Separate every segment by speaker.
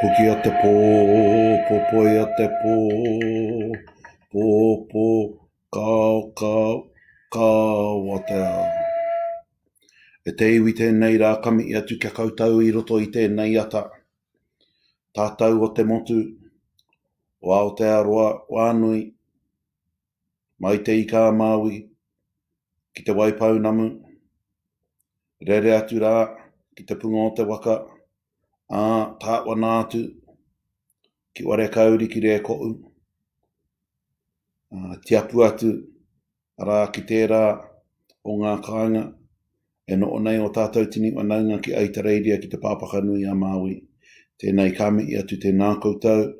Speaker 1: Puki a te pō, pō i a te pō, pō pō, kāo, kāo a te ao. E te iwi tēnei rā kami i atu kia kautau i roto i tēnei ata. Tātau o te motu, o Aotearoa, o Anui, mai te ika Māui, ki te waipau namu, rere atu rā, ki te punga o te waka, a tāwa nātu, ki ware kauri ki re ko'u. Uh, ti apu atu, rā ki tērā o ngā kāinga, e no nei o tātou tini wanaunga ki Aitareiria ki te pāpaka nui a Māui. Tēnei kami i atu tēnā koutou,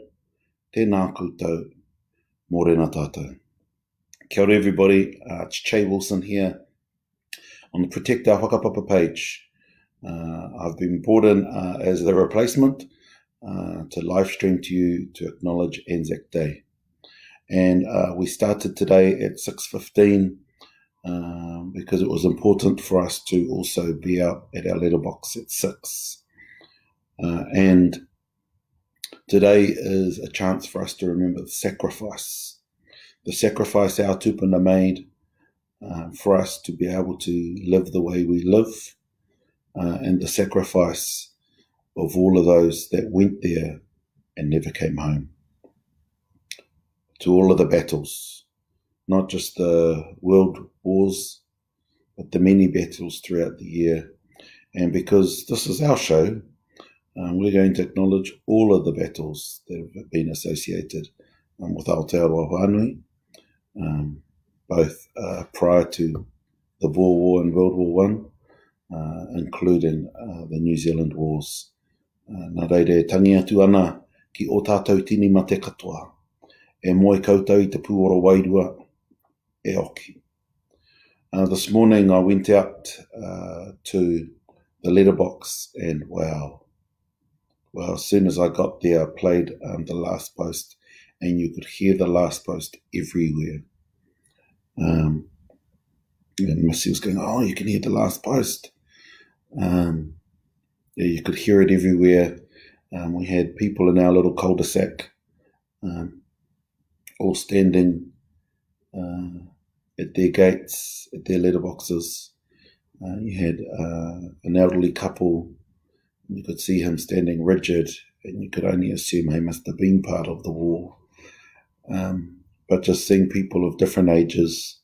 Speaker 1: tēnā koutou, mōrena tātou. Kia ora everybody, uh, it's Che Wilson here on the Protect Our Whakapapa page. Uh, I've been brought in uh, as the replacement uh, to live stream to you to acknowledge Anzac Day. And we started today at 6.15 um, because it was important for us to also be out at our letterbox at 6. Uh, and today is a chance for us to remember the sacrifice. The sacrifice our tupuna made uh, for us to be able to live the way we live uh, and the sacrifice of all of those that went there and never came home. To all of the battles, not just the world wars, but the many battles throughout the year. And because this is our show, um, we're going to acknowledge all of the battles that have been associated um, with Aotearoa Whanui, um, both uh, prior to the Boer War and World War One, uh, including uh, the New Zealand Wars. Uh, nā reire, tangi atu ana ki o tātou tini ma te katoa. E moe koutou i te pūoro wairua e oki. Uh, this morning I went out uh, to the letterbox and wow. Well, as soon as I got there, I played um, the last post and you could hear the last post everywhere. Um, and Missy was going, Oh, you can hear the last post. Um, yeah, you could hear it everywhere. Um, we had people in our little cul-de-sac, um, all standing uh, at their gates, at their letterboxes. Uh, you had uh, an elderly couple. You could see him standing rigid, and you could only assume he must have been part of the war. Um, but just seeing people of different ages,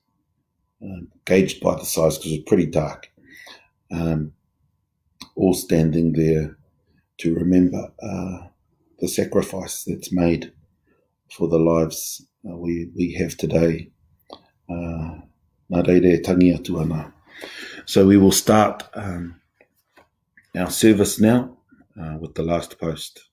Speaker 1: uh, gauged by the size, because it was pretty dark, um, all standing there to remember uh, the sacrifice that's made for the lives uh, we, we have today. Uh, so we will start um, our service now uh, with the last post.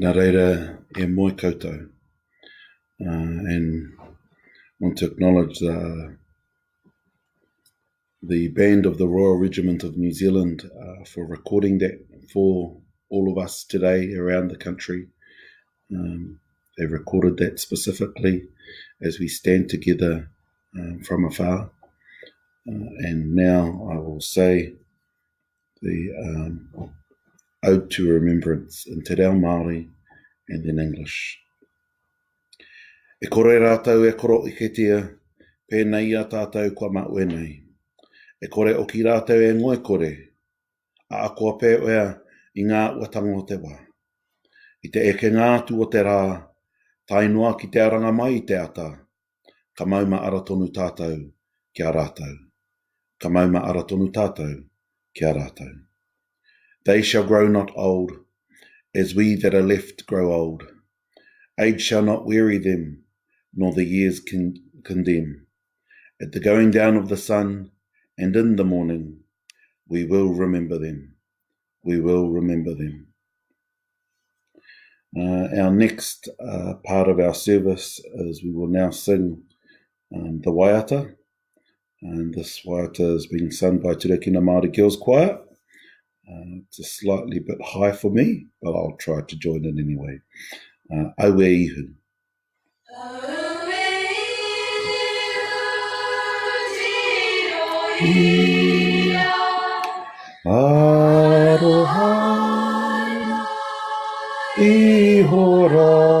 Speaker 1: Nā reira e moe koutou. Uh, and want to acknowledge the, the band of the Royal Regiment of New Zealand uh, for recording that for all of us today around the country. Um, they recorded that specifically as we stand together um, from afar. Uh, and now I will say the um, Ode to Remembrance in Te Reo Māori and in English. E kore rātou e koro i ketia, pēnei a tātou kua maue nei. E kore o ki rātou e ngoe kore, a a kua pē oea i ngā uatango o te wā. I te eke ngā tu o te rā, tainoa ki te aranga mai i te ata, ka mauma ara tonu tātou ki a rātou. Ka mauma ara tonu tātou ki a rātau. They shall grow not old, as we that are left grow old. Age shall not weary them, nor the years con- condemn. At the going down of the sun and in the morning, we will remember them. We will remember them. Uh, our next uh, part of our service is we will now sing um, the Waiata. And this Waiata is being sung by Te Rekina Māori Girls Choir. Uh, it's a slightly bit high for me, but I'll try to join in anyway. Uh, Aue Aroha ihora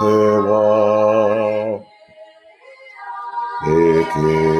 Speaker 1: e aki ai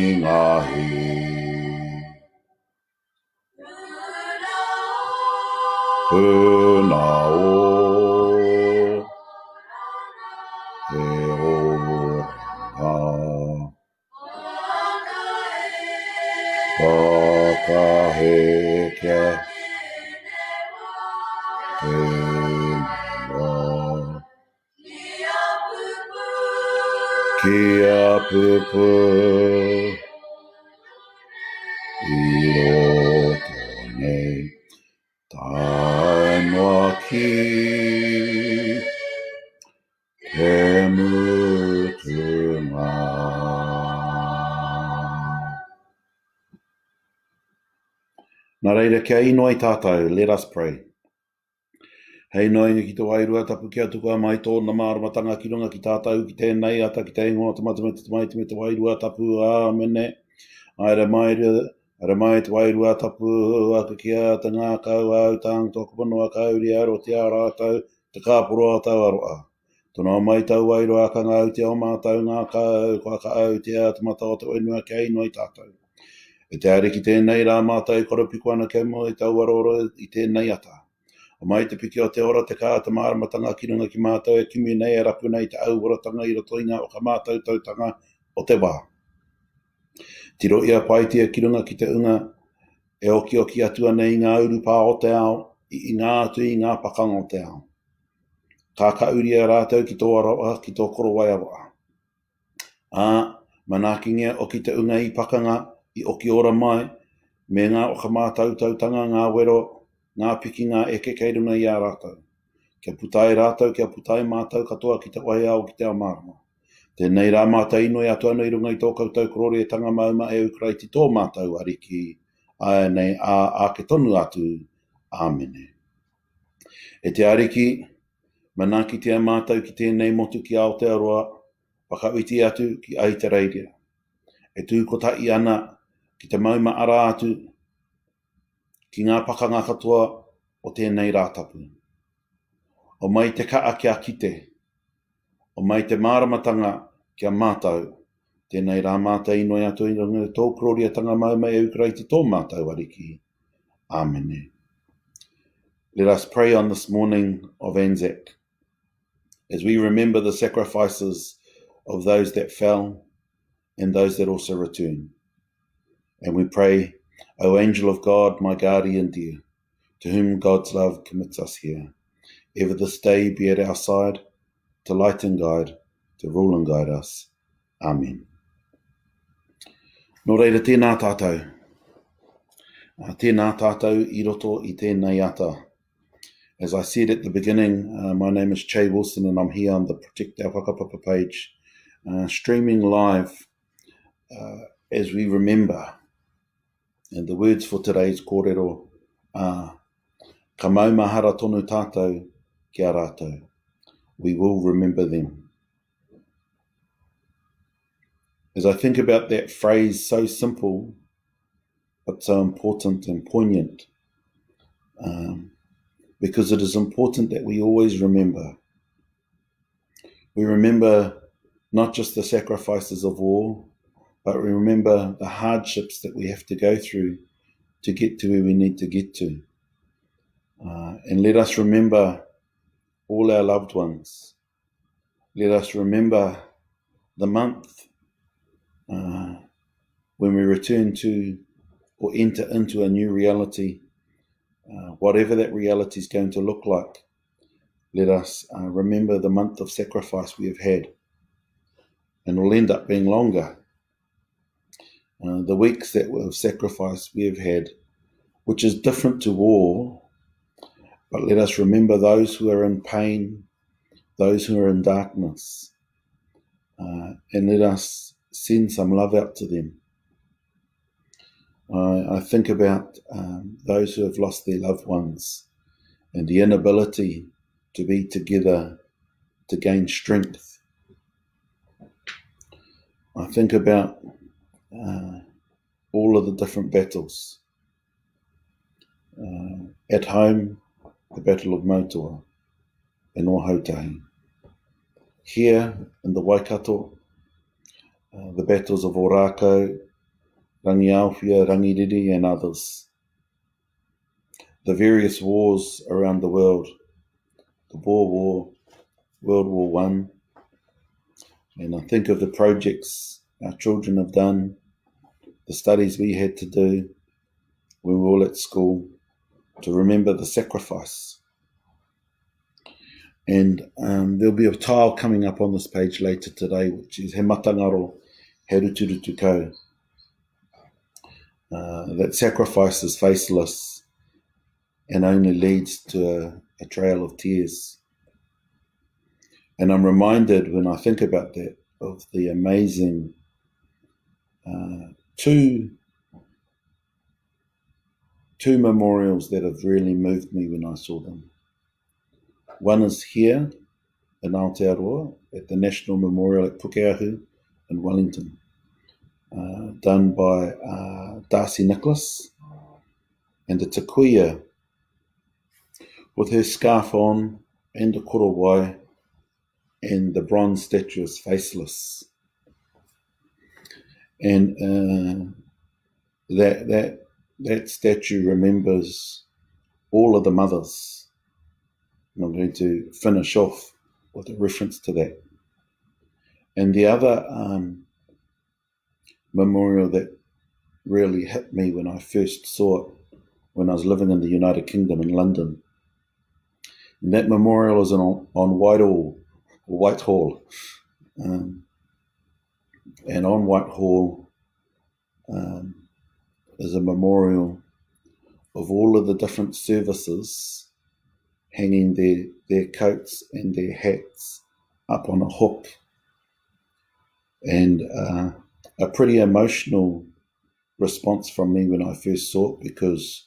Speaker 1: i ngahi. Kia ino ai tātou, let us pray. Hei noi ki te wairua tapu kia tuku a mai tōna māramatanga ki runga ki tātou ki tēnei ata ki te ingoa te te mai te me te wairua tapu a mene. Aere mai Ara mai te wairua tapu aka kia te ngā kau au tāng tōku pano a kauri aro te a rātau te kāporo a tau aroa. Tono mai tau wairua ka ngau te o mātau ngā kau kua ka au te a te mata o te oinua kei noi tātou. E te are ki tēnei rā mātai koropiku ana ke mo tau aroro i tēnei ata. O mai te piki o te ora te kā te māramatanga ki runga ki mātou e kimi nei e rapu nei te auwaratanga i roto inga o ka mātou tautanga o te wā. Tiro ia paitia ki runga ki te unga e oki oki atua nei ngā urupā o te ao i ngā atu i ngā pakanga o te ao. Ka ka uri rātou ki tō aroa ki tō korowai aroa. Ā, manākingia o ki te unga i pakanga i oki ora mai me ngā o tau tau tanga ngā wero, ngā piki ngā eke kei runa i a rātau. Kia putai rātau, kia putai mātau katoa ki te wai au ki te amarama. Tēnei rā mātai ino i atu anu i runga i tō koutou korore e tanga mauma e ukrai ti tō mātau ariki a nei a, a ke tonu atu. Āmene. E te ariki, mana ki te mātau ki tēnei motu ki Aotearoa, whakawiti atu ki Aitereiria. E tū ko ana ki te mauma ara atu ki ngā pakanga katoa o tēnei rātapu. O mai te kaa ki a kite, o mai te māramatanga kia mātau. Tēnei rā mātai inoi atu i runga tō kroria tanga mau mai e ukrai te tō mātau ariki. Āmene. Let us pray on this morning of Anzac as we remember the sacrifices of those that fell and those that also returned. And we pray, O angel of God, my guardian dear, to whom God's love commits us here, ever this day be at our side, to light and guide, to rule and guide us. Amen. Nō reira tēnā tātou. Tēnā tātou i roto i tēnei ata. As I said at the beginning, uh, my name is Che Wilson and I'm here on the Protect Our Whakapapa page, uh, streaming live uh, as we remember. And the words for today's kōrero are Ka maumahara tonu tātou ki a rātou. We will remember them. As I think about that phrase, so simple, but so important and poignant, um, because it is important that we always remember. We remember not just the sacrifices of war, but we remember the hardships that we have to go through to get to where we need to get to. Uh, and let us remember all our loved ones. Let us remember the month uh, when we return to or enter into a new reality, uh, whatever that reality is going to look like, let us uh, remember the month of sacrifice we have had. And will end up being longer. Uh, the weeks that of sacrifice we have had, which is different to war, but let us remember those who are in pain, those who are in darkness, uh, and let us send some love out to them. I, I think about um, those who have lost their loved ones and the inability to be together to gain strength. I think about uh, all of the different battles. Uh, at home, the Battle of Motua in Ohautahi. Here in the Waikato, uh, the battles of Orako, Rangiawhia, Rangiriri, and others. The various wars around the world, the Boer War, World War One, and I think of the projects our children have done, the studies we had to do when we were all at school, to remember the sacrifice. And um, there'll be a tile coming up on this page later today, which is He Matangaro He Ruturu Uh, that sacrifice is faceless and only leads to a, a trail of tears. And I'm reminded when I think about that of the amazing uh, two two memorials that have really moved me when I saw them. One is here in Aotearoa at the National Memorial at Pukeahu in Wellington, uh, done by uh, Darcy Nicholas and the Takuya with her scarf on and the korowai and the bronze statue is faceless. And uh, that that that statue remembers all of the mothers. And I'm going to finish off with a reference to that. And the other um, memorial that really hit me when I first saw it when I was living in the United Kingdom in London. And that memorial is on, on Whitehall, Whitehall. Um, and on Whitehall um, is a memorial of all of the different services hanging their, their coats and their hats up on a hook. And uh, a pretty emotional response from me when I first saw it because,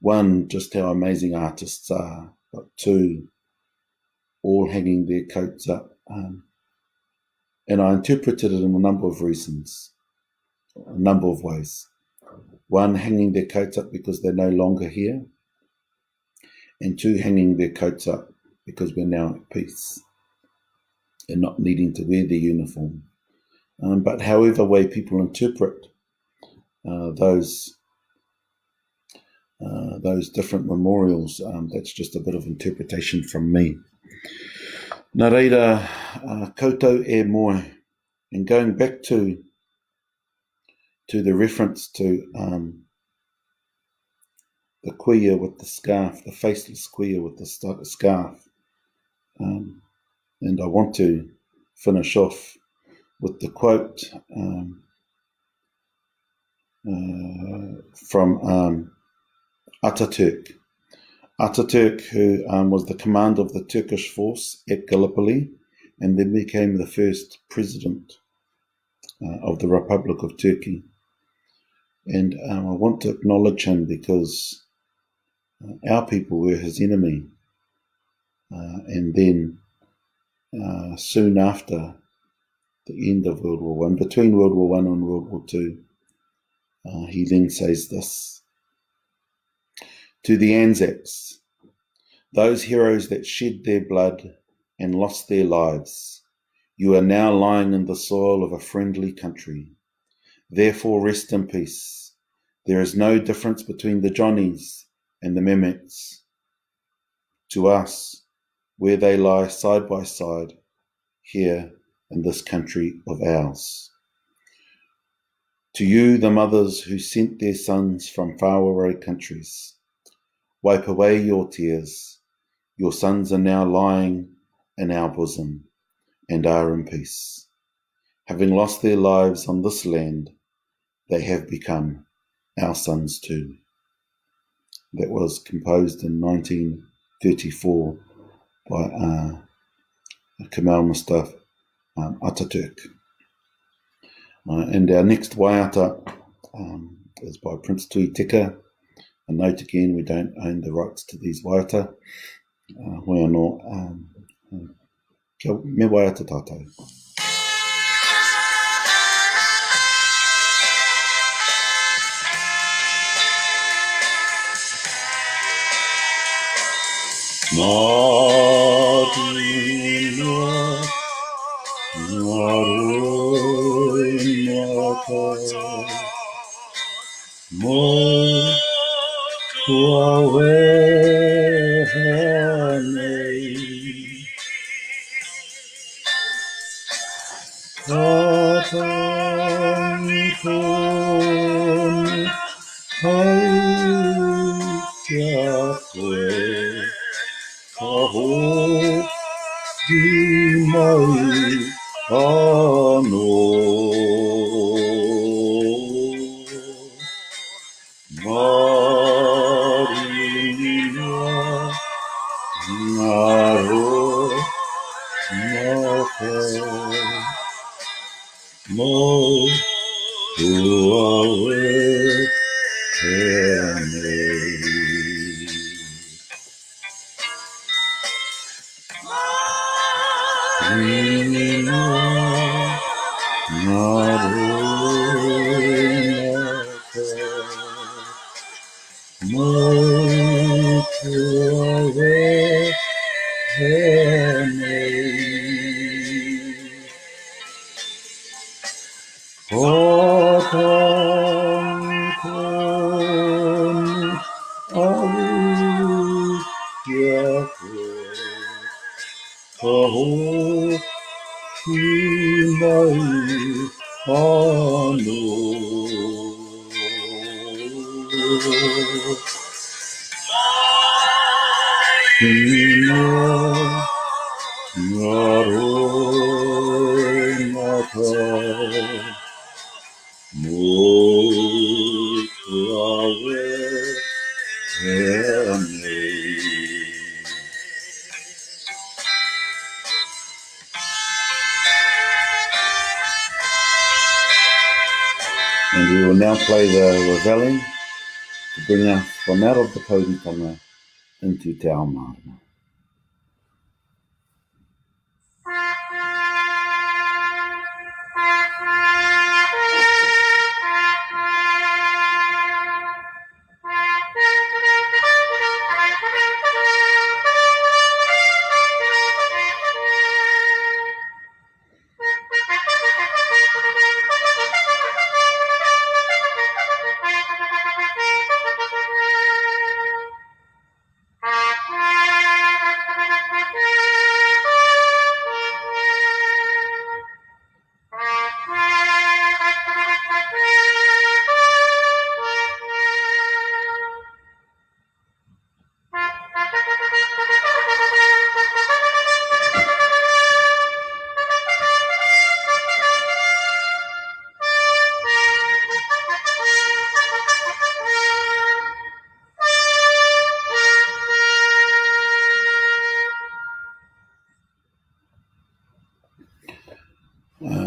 Speaker 1: one, just how amazing artists are, but two, all hanging their coats up. Um, and I interpreted it in a number of reasons, a number of ways. One, hanging their coats up because they're no longer here, and two, hanging their coats up because we're now at peace and not needing to wear the uniform. Um, but however way people interpret uh, those uh, those different memorials, um, that's just a bit of interpretation from me. Nā reira, uh, koutou e moe. And going back to to the reference to um, the queer with the scarf, the faceless queer with the scarf. Um, and I want to finish off with the quote um, uh, from um, Ataturk. Ataturk, who um, was the commander of the Turkish force at Gallipoli and then became the first president uh, of the Republic of Turkey. And um, I want to acknowledge him because uh, our people were his enemy. Uh, and then uh, soon after the end of World War One, between World War One and World War Two, uh, he then says this to the Anzacs, those heroes that shed their blood and lost their lives. You are now lying in the soil of a friendly country. Therefore, rest in peace. There is no difference between the Johnnies and the Mehmets. To us, where they lie side by side, here in this country of ours. To you, the mothers who sent their sons from faraway countries, Wipe away your tears. Your sons are now lying in our bosom and are in peace. Having lost their lives on this land, they have become our sons too. That was composed in 1934 by uh, Kemal Mustafa um, Ataturk. Uh, and our next waiata um, is by Prince Tui Teka a note again, we don't own the rights to these waiata. Uh, we are not. Um, kia me waiata tātou. Huawei. Play the Reveille to bring us from out of the Tauranga into Te Ao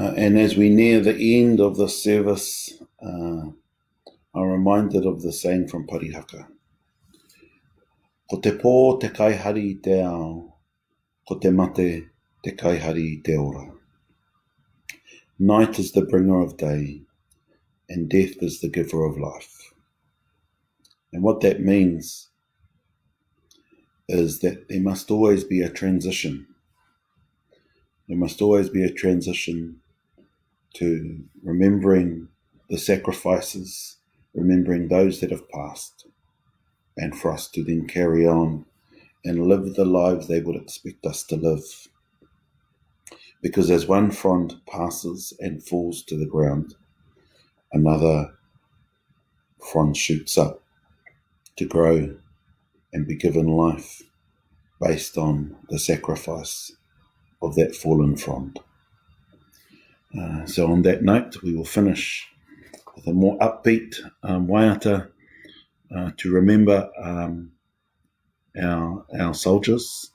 Speaker 1: Uh, and as we near the end of the service, uh, I'm reminded of the saying from Parihaka. Ko te pō te kaihari i te ao, ko te mate te kaihari i te ora. Night is the bringer of day, and death is the giver of life. And what that means is that there must always be a transition there must always be a transition to remembering the sacrifices, remembering those that have passed, and for us to then carry on and live the lives they would expect us to live. Because as one frond passes and falls to the ground, another frond shoots up to grow and be given life based on the sacrifice of that fallen frond. Uh, so, on that note, we will finish with a more upbeat um, waiata uh, to remember um, our, our soldiers,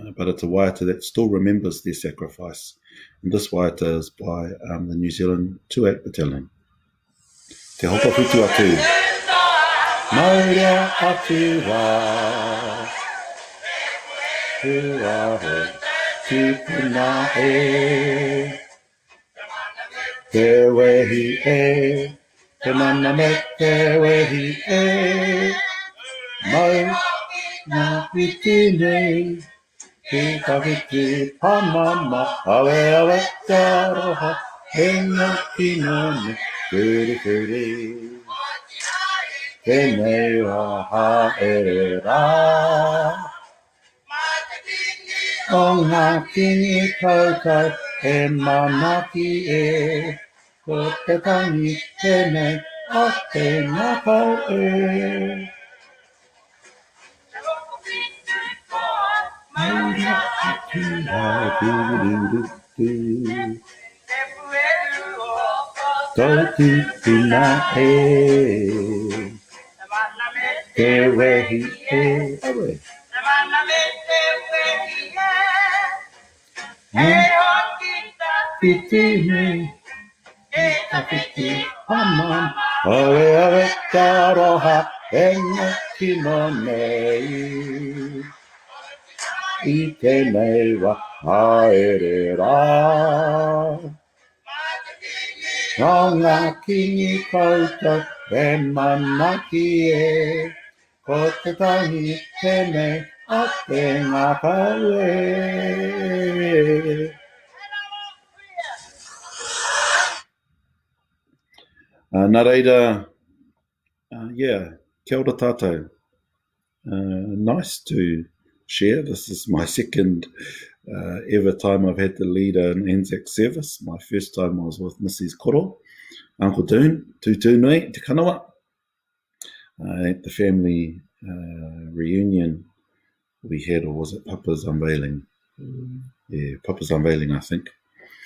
Speaker 1: uh, but it's a waiata that still remembers their sacrifice. And this waiata is by um, the New Zealand 2 Battalion. Te hoka putu atu. Maurea atu wā. Te wā Tipuna e Te wehi e Te mana me te wehi e. Mau na piti nei Ki kawiti pamama Awe awe te aroha he ngā kino ne Kuri kuri Tēnei wa ha e rā. O ngā kingi koutou e manaki e. E e Te wehi e Awe Pitini, Tapiti, Haman, Ale Ale Taroha, Enga Kino Nei. I te nei wa haere rā. Nō ngā kingi koutou e manaki e, ko te Uh, nā reira, uh, yeah, kia ora tātou. Uh, nice to share. This is my second uh, ever time I've had to lead an Anzac service. My first time I was with Mrs. Koro, Uncle Doon, Tutu Nui, Te Kanawa, uh, at the family uh, reunion we had, or was it Papa's unveiling? Mm. Yeah, Papa's unveiling, I think.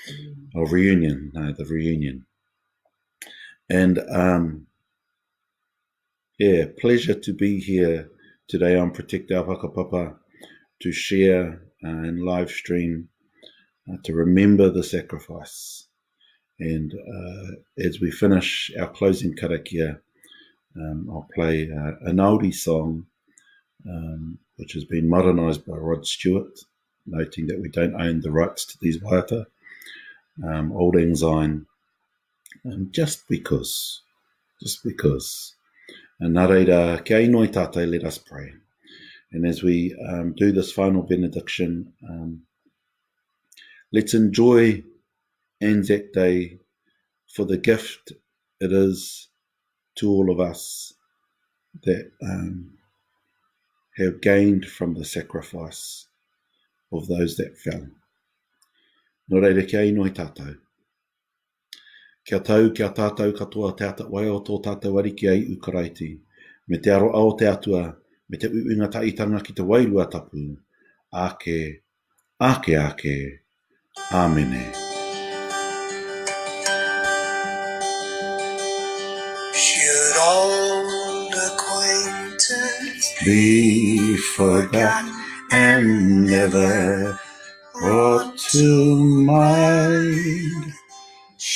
Speaker 1: Mm. Or reunion, no, the reunion. And um, yeah, pleasure to be here today on Protect Our Whakapapa to share uh, and live stream uh, to remember the sacrifice. And uh, as we finish our closing karakia, um, I'll play uh, an oldie song um, which has been modernised by Rod Stewart, noting that we don't own the rights to these waiata. Um, Auld Lang Syne, um, just because, just because. And nā reira, kia inoi tātai, let us pray. And as we um, do this final benediction, um, let's enjoy Anzac Day for the gift it is to all of us that um, have gained from the sacrifice of those that fell. Nō reire kia inoi. Kia tau, kia tātou katoa te ata wai o tō tātou ariki ai ukaraiti. Me te aro ao te atua, me te uinga taitanga ki te wairua tapu. Ake, ake, ake. Āmene. Should old acquaintance be forgot and never brought to mind?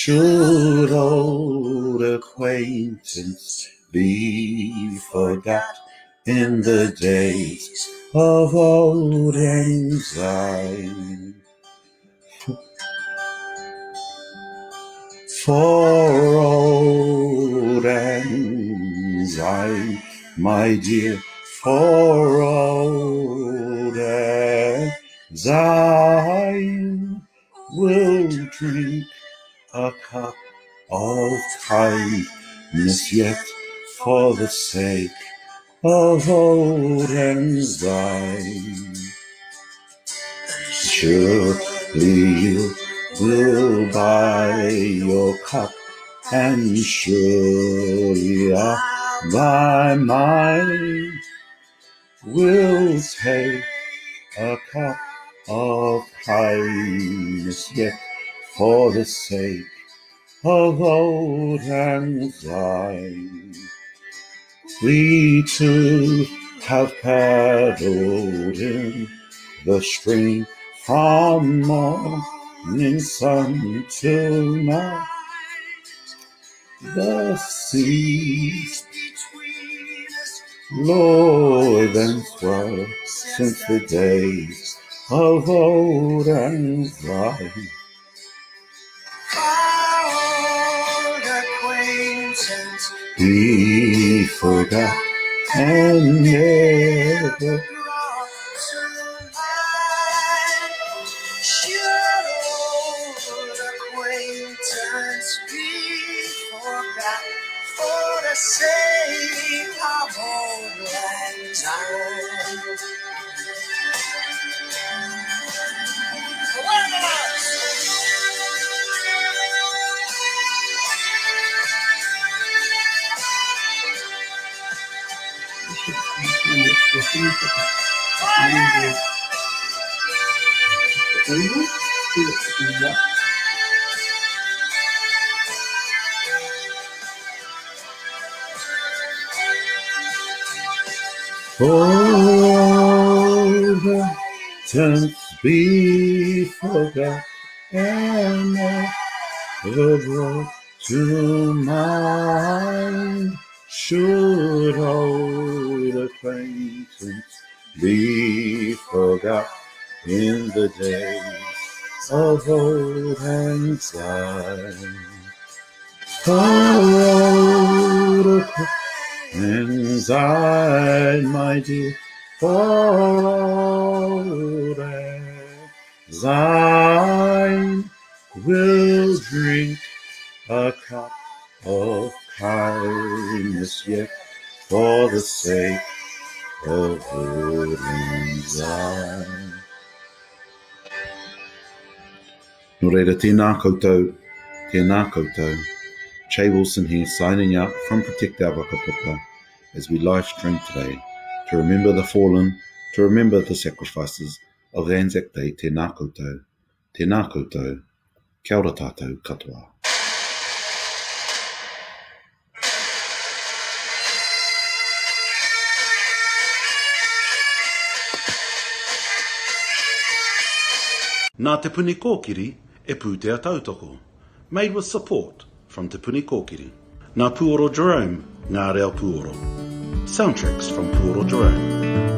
Speaker 1: Should old acquaintance be forgot in the days of old anxiety. For old anxiety, my dear, for old anxiety will drink a cup of kindness yet for the sake of old anxiety. Surely you will buy your cup, and surely I, my mind will take a cup of kindness yet for the sake of old anxiety. We too have paddled in the stream from morning sun till night. The seas Lord and swell since the days of old and life. He forgot and never Oh, the tenth be forgot and the brought to mind. Should old acquaintance be forgot in the days of old and time? Oh, old acquaintance, I, my dear, for old as I will drink a cup of kindness yet for the sake of old Zion. Nō reira, tēnā Wilson here, signing out from Protect Our Whakapapa as we live stream today to remember the fallen, to remember the sacrifices of Anzac Day. Tēnā koutou, tēnā koutou, kia ora tātou katoa. Nā te puni kōkiri e pūtea tautoko. Made with support from Te Puni Kōkiri. Nā Puoro Jerome, Ngā Reo Puoro. Soundtracks from Puoro Jerome.